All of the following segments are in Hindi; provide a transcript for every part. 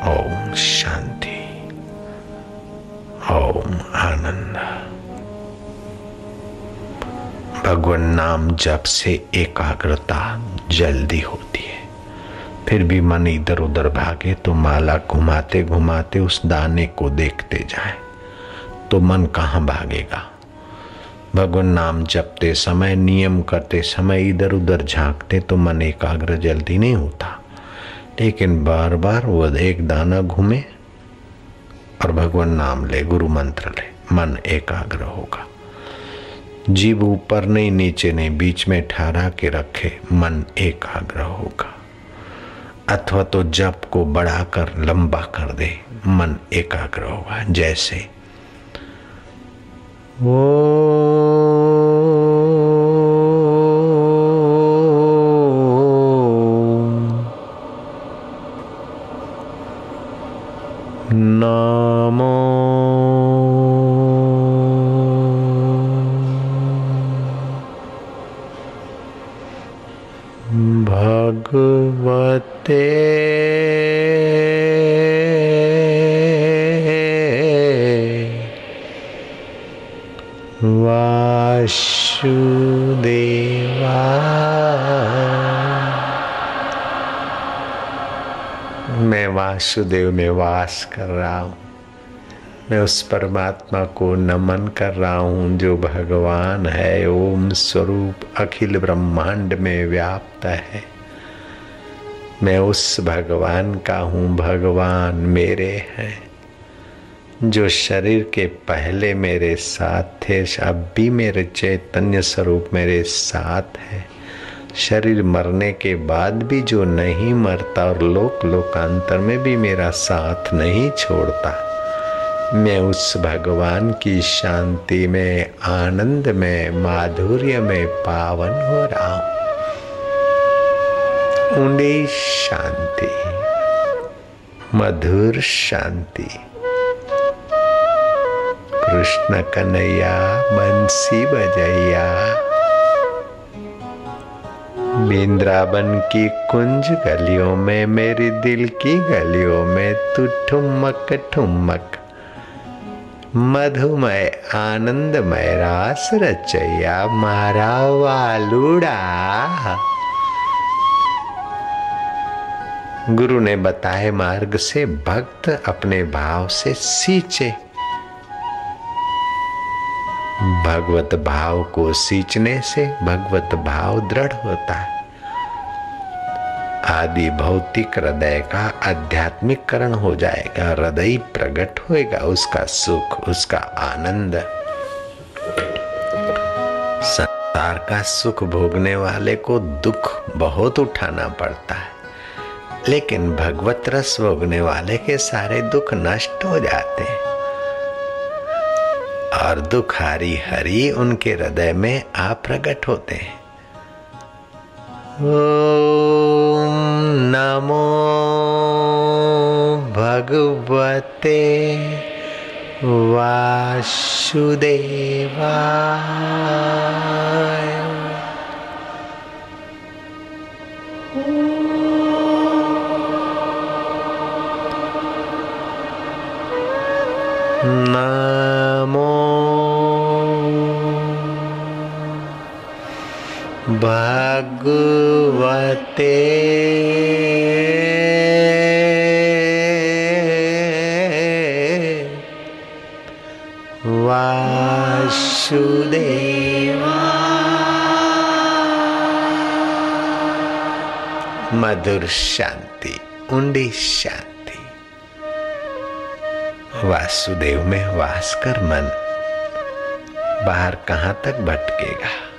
ओम शांति ओम आनंद भगवान नाम जप से एकाग्रता जल्दी होती है। फिर भी मन इधर उधर भागे तो माला घुमाते घुमाते उस दाने को देखते जाए। तो मन कहाँ भागेगा? भगवान नाम जपते समय, नियम करते समय इधर उधर झांकते तो मन एकाग्र जल्दी नहीं होता। लेकिन बार बार वो एक दाना घूमे और भगवान नाम ले, गुरु मंत्र ले। मन एकाग्र होगा। जीव ऊपर नहीं, नीचे नहीं, बीच में ठहरा के रखे, मन एकाग्र होगा। अथवा तो जप को बढ़ाकर, लंबा कर दे, मन एकाग्र होगा। जैसे वो वासुदेवा। मैं वासुदेव में वास कर रहा हूँ। मैं उस परमात्मा को नमन कर रहा हूँ जो भगवान है। ओम स्वरूप अखिल ब्रह्मांड में व्याप्त है। मैं उस भगवान का हूँ। भगवान मेरे हैं। जो शरीर के पहले मेरे साथ थे, अब भी मेरे चैतन्य स्वरूप मेरे साथ है। शरीर मरने के बाद भी जो नहीं मरता और लोक लोकांतर में भी मेरा साथ नहीं छोड़ता, मैं उस भगवान की शांति में, आनंद में, माधुर्य में पावन हो रहा हूँ। ऊंडी शांति, मधुर शांति। कृष्ण कन्हैया बंसी बजैया बिंद्रावन की कुंज गलियों में मेरी दिल की गलियों में तू ठुमक ठुमक मधुमय आनंदमय रास रचैया मारा वालुड़ा गुरु ने बताए मार्ग से भक्त अपने भाव से सींचे भगवत भाव को सींचने से भगवत भाव दृढ़ होता है। आदि भौतिक हृदय का आध्यात्मिककरण हो जाएगा, हृदय प्रकट होएगा, उसका सुख, उसका आनंद। संसार का सुख भोगने वाले को दुख बहुत उठाना पड़ता है, लेकिन भगवत रस भोगने वाले के सारे दुख नष्ट हो जाते हैं। और दुख हरी हरी उनके हृदय में आ प्रकट होते हैं। ओम नमो भगवते वासुदेवाय। भगवते। वासुदेवा। मधुर शांति ऊंडी शांति। वासुदेव में वास कर मन बाहर कहाँ तक भटकेगा?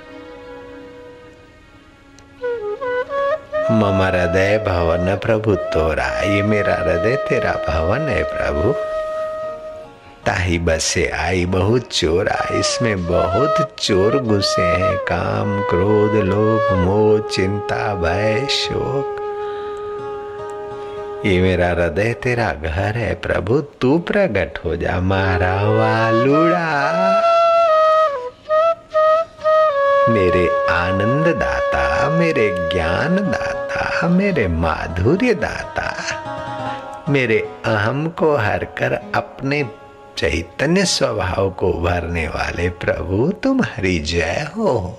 मम हृदय भवन प्रभु, तोरा ये मेरा हृदय, तेरा भवन है प्रभु। ताही बसे आई बहुत चोर, आई इसमें बहुत चोर घुसे हैं। काम, क्रोध, लोभ, मोह, चिंता, भय, शोक। ये मेरा हृदय, तेरा घर है प्रभु, तू प्रकट हो जा, मारा वालुड़ा मेरे आनंद दाता मेरे ज्ञान दाता मेरे माधुर्य दाता मेरे अहम को हर कर अपने चैतन्य स्वभाव को भरने वाले प्रभु तुम्हारी जय हो।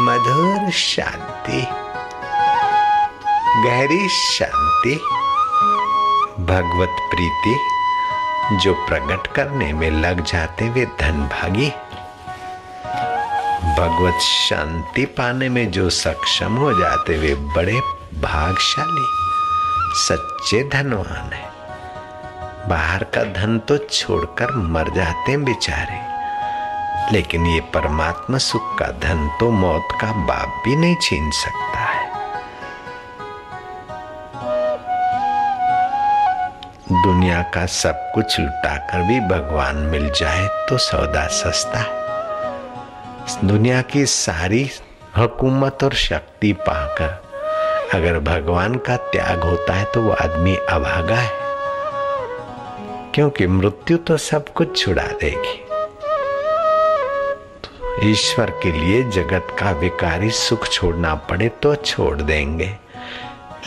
मधुर शांति, गहरी शांति, भगवत प्रीति जो प्रकट करने में लग जाते वे धन भागी भगवत शांति पाने में जो सक्षम हो जाते वे बड़े भागशाली, सच्चे धनवान है। बाहर का धन तो छोड़कर मर जाते हैं बेचारे। लेकिन ये परमात्मा सुख का धन तो मौत का बाप भी नहीं छीन सकता। दुनिया का सब कुछ लुटाकर भी भगवान मिल जाए तो सौदा सस्ता है। दुनिया की सारी हुकूमत और शक्ति पाकर अगर भगवान का त्याग होता है तो वो आदमी अभागा है। क्योंकि मृत्यु तो सब कुछ छुड़ा देगी। ईश्वर के लिए जगत का विकारी सुख छोड़ना पड़े तो छोड़ देंगे।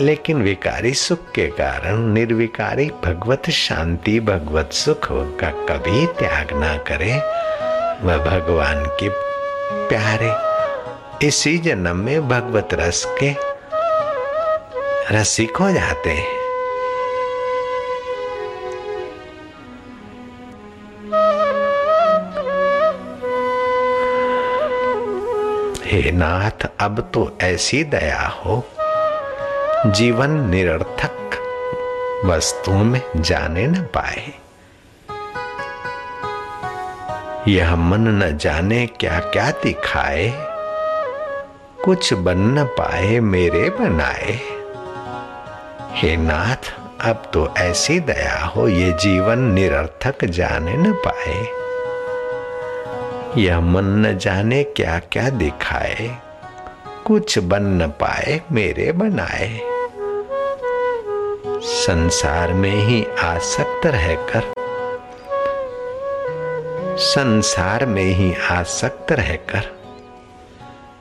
लेकिन विकारी सुख के कारण निर्विकारी भगवत शांति, भगवत सुख का कभी त्याग ना करे। वह भगवान के प्यारे। इसी जन्म में भगवत रस के रसिक हो जाते हैं। हे नाथ, अब तो ऐसी दया हो। जीवन निरर्थक वस्तुओं में जाने न पाए। यह मन न जाने क्या क्या दिखाए। कुछ बन न पाए, मेरे बनाए। हे नाथ, अब तो ऐसी दया हो, ये जीवन निरर्थक जाने न पाए। यह मन न जाने क्या क्या दिखाए। कुछ बन न पाए, मेरे बनाए। संसार में ही आसक्त रहकर, संसार में ही आसक्त रहकर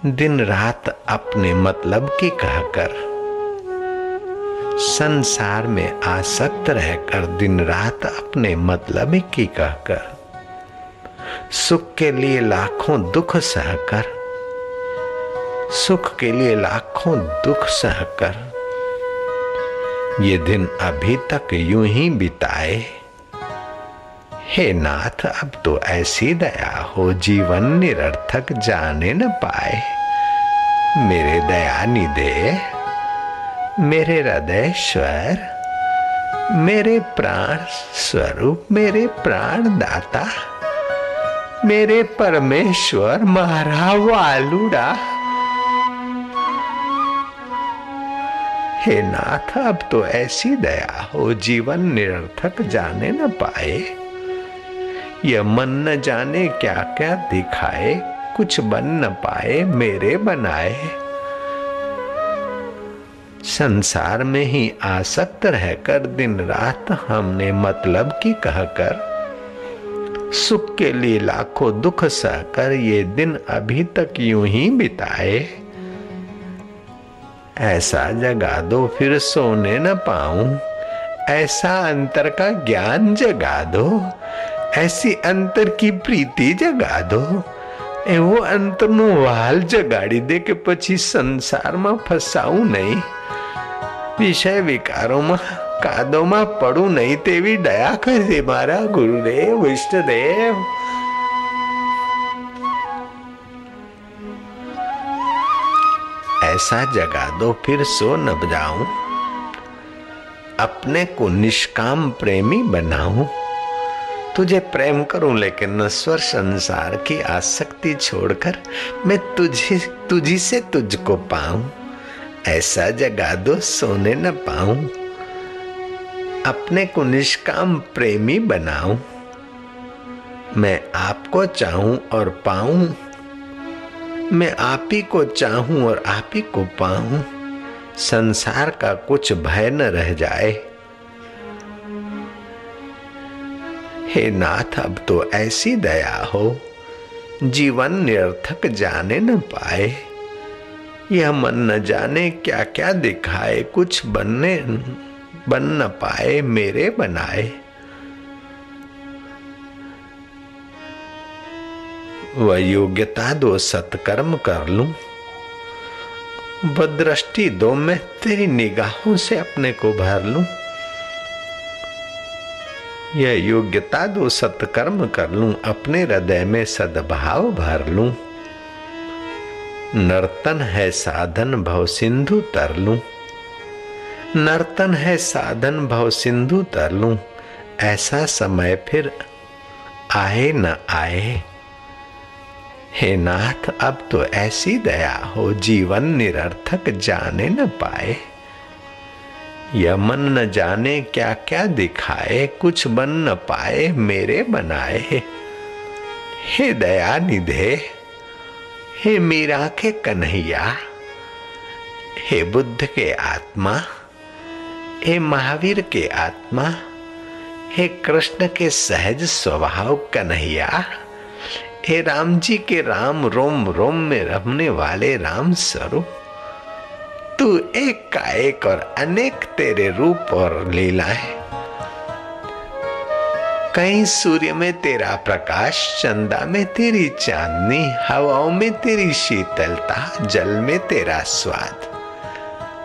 दिन रात अपने मतलब की कहकर, संसार में आसक्त रहकर दिन रात अपने मतलब की कहकर, सुख के लिए लाखों दुख सहकर, सुख के लिए लाखों दुख सहकर ये दिन अभी तक यूँ ही बिताए। हे नाथ, अब तो ऐसी दया हो, जीवन निरर्थक जाने न पाए। मेरे दया निदे मेरे हृदय स्वर, मेरे प्राण स्वरूप, मेरे प्राण दाता मेरे परमेश्वर मारा वालुड़ा। हे नाथ, अब तो ऐसी दया हो, जीवन निरर्थक जाने न पाए। यह मन न जाने क्या क्या दिखाए, कुछ बन न पाए, मेरे बनाए। संसार में ही आसक्त रहकर दिन रात हमने मतलब की कहकर, सुख के लिए लाखों दुख सहकर ये दिन अभी तक यूँ ही बिताए। ऐसा जगा दो फिर सोने न पाऊं ऐसा अंतर का ज्ञान जगा दो ऐसी अंतर की प्रीति जगा दो એવો અંતરનો વાલ જગાડી દે કે પછી સંસારમાં ફસાવું નહીં વિષય વિકારોમાં કાદોમાં પડું નહીં તેવી દયા કરજે મારા ગુરુદેવ ઇષ્ટદેવ ऐसा जगा दो, फिर सो न जाऊँ। अपने को निष्काम प्रेमी बनाऊँ। तुझे प्रेम करूँ, लेकिन नश्वर संसार की आसक्ति छोड़कर मैं तुझे, तुझी से तुझको पाऊँ। ऐसा जगा दो, सोने न पाऊँ। अपने को निष्काम प्रेमी बनाऊँ। मैं आपको चाहूँ और पाऊँ। मैं आप ही को चाहूँ और आप ही को पाऊँ, संसार का कुछ भय न रह जाए। हे नाथ, अब तो ऐसी दया हो, जीवन निरर्थक जाने न पाए। यह मन न जाने क्या क्या दिखाए, कुछ बनने, बन न पाए, मेरे बनाए। वह योग्यता दो सत्कर्म कर लूँ। वह दृष्टि दो, मैं तेरी निगाहों से अपने को भर लूँ। यह योग्यता दो सत्कर्म कर लूँ, अपने हृदय में सद्भाव भर लूँ। नर्तन है साधन, भव सिंधु तर लूँ। नर्तन है साधन, भव सिंधु तर लूँ। ऐसा समय फिर आए न आए। हे नाथ, अब तो ऐसी दया हो, जीवन निरर्थक जाने न पाए। यमन न जाने क्या क्या दिखाए, कुछ बन न पाए, मेरे बनाए। हे दया निधे हे मीरा के कन्हैया, हे बुद्ध के आत्मा, हे महावीर के आत्मा, हे कृष्ण के सहज स्वभाव कन्हैया। हे राम जी के राम रोम रोम में रमने वाले राम स्वरूप, तू एक का एक और अनेक तेरे रूप और लीलाएँ कहीं सूर्य में तेरा प्रकाश, चंदा में तेरी चांदनी, हवाओं में तेरी शीतलता, जल में तेरा स्वाद,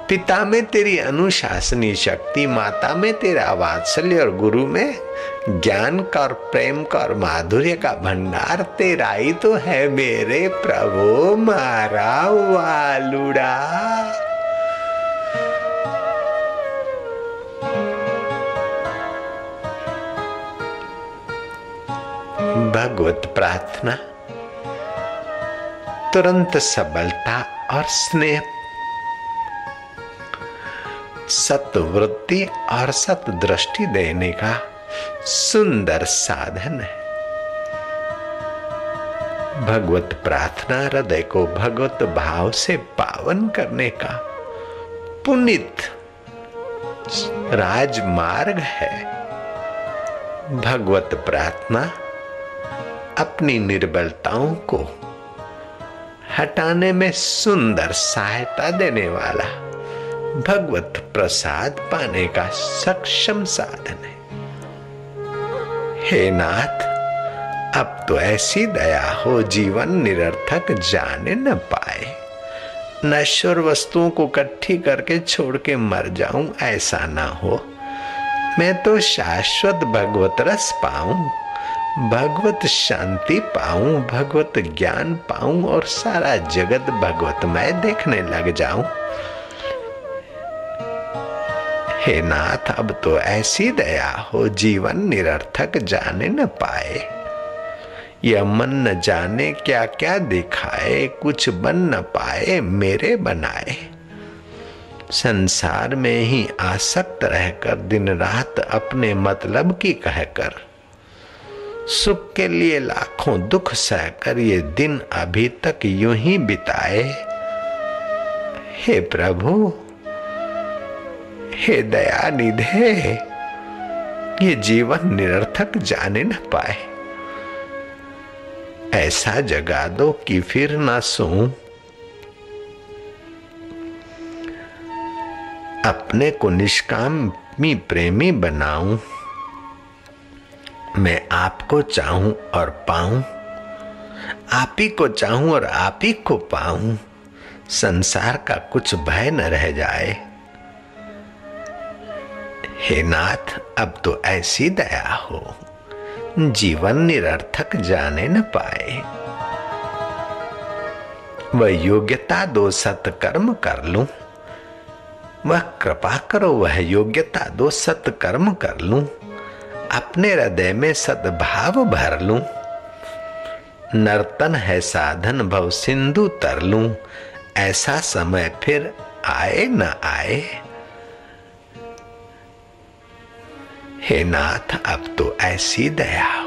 पिता में तेरी अनुशासनी शक्ति, माता में तेरा वात्सल्य और गुरु में ज्ञान का और प्रेम का और माधुर्य का भंडार तेरा ही तो है मेरे प्रभु मारा वालुड़ा भगवत प्रार्थना, तुरंत सबलता और स्नेह, सतवृत्ति और सत दृष्टि देने का सुंदर साधन है। भगवत प्रार्थना हृदय को भगवत भाव से पावन करने का पुनित राजमार्ग है। भगवत प्रार्थना अपनी निर्बलताओं को हटाने में सुंदर सहायता देने वाला भगवत प्रसाद पाने का सक्षम साधन है। हे नाथ, अब तो ऐसी दया हो जीवन निरर्थक जाने न पाए। नश्वर वस्तुओं को इकट्ठी करके छोड़ के मर जाऊँ, ऐसा ना हो। मैं तो शाश्वत भगवत रस पाऊँ, भगवत शांति पाऊँ, भगवत ज्ञान पाऊँ और सारा जगत भगवत भगवतमय देखने लग जाऊँ। हे नाथ, अब तो ऐसी दया हो, जीवन निरर्थक जाने न पाए। यह मन न जाने क्या क्या दिखाए, कुछ बन न पाए, मेरे बनाए। संसार में ही आसक्त रहकर, दिन रात अपने मतलब की कहकर, सुख के लिए लाखों दुख सहकर, ये दिन अभी तक यूँ ही बिताए। हे प्रभु हे दया निधे ये जीवन निरर्थक जाने न पाए। ऐसा जगा दो कि फिर ना सो अपने को निष्कामी प्रेमी बनाऊँ। मैं आपको चाहूँ और पाऊँ। आप ही को चाहूँ और आप ही को पाऊँ। संसार का कुछ भय न रह जाए। हे नाथ, अब तो ऐसी दया हो। जीवन निरर्थक जाने न पाए। वह योग्यता दो सत्कर्म कर लूँ। वह कृपा करो, वह योग्यता दो सत्कर्म कर लूँ। अपने हृदय में सद्भाव भर लूँ। नर्तन है साधन, भव सिंधु तर लूँ। ऐसा समय फिर आए न आए। हे नाथ अब तो ऐसी दया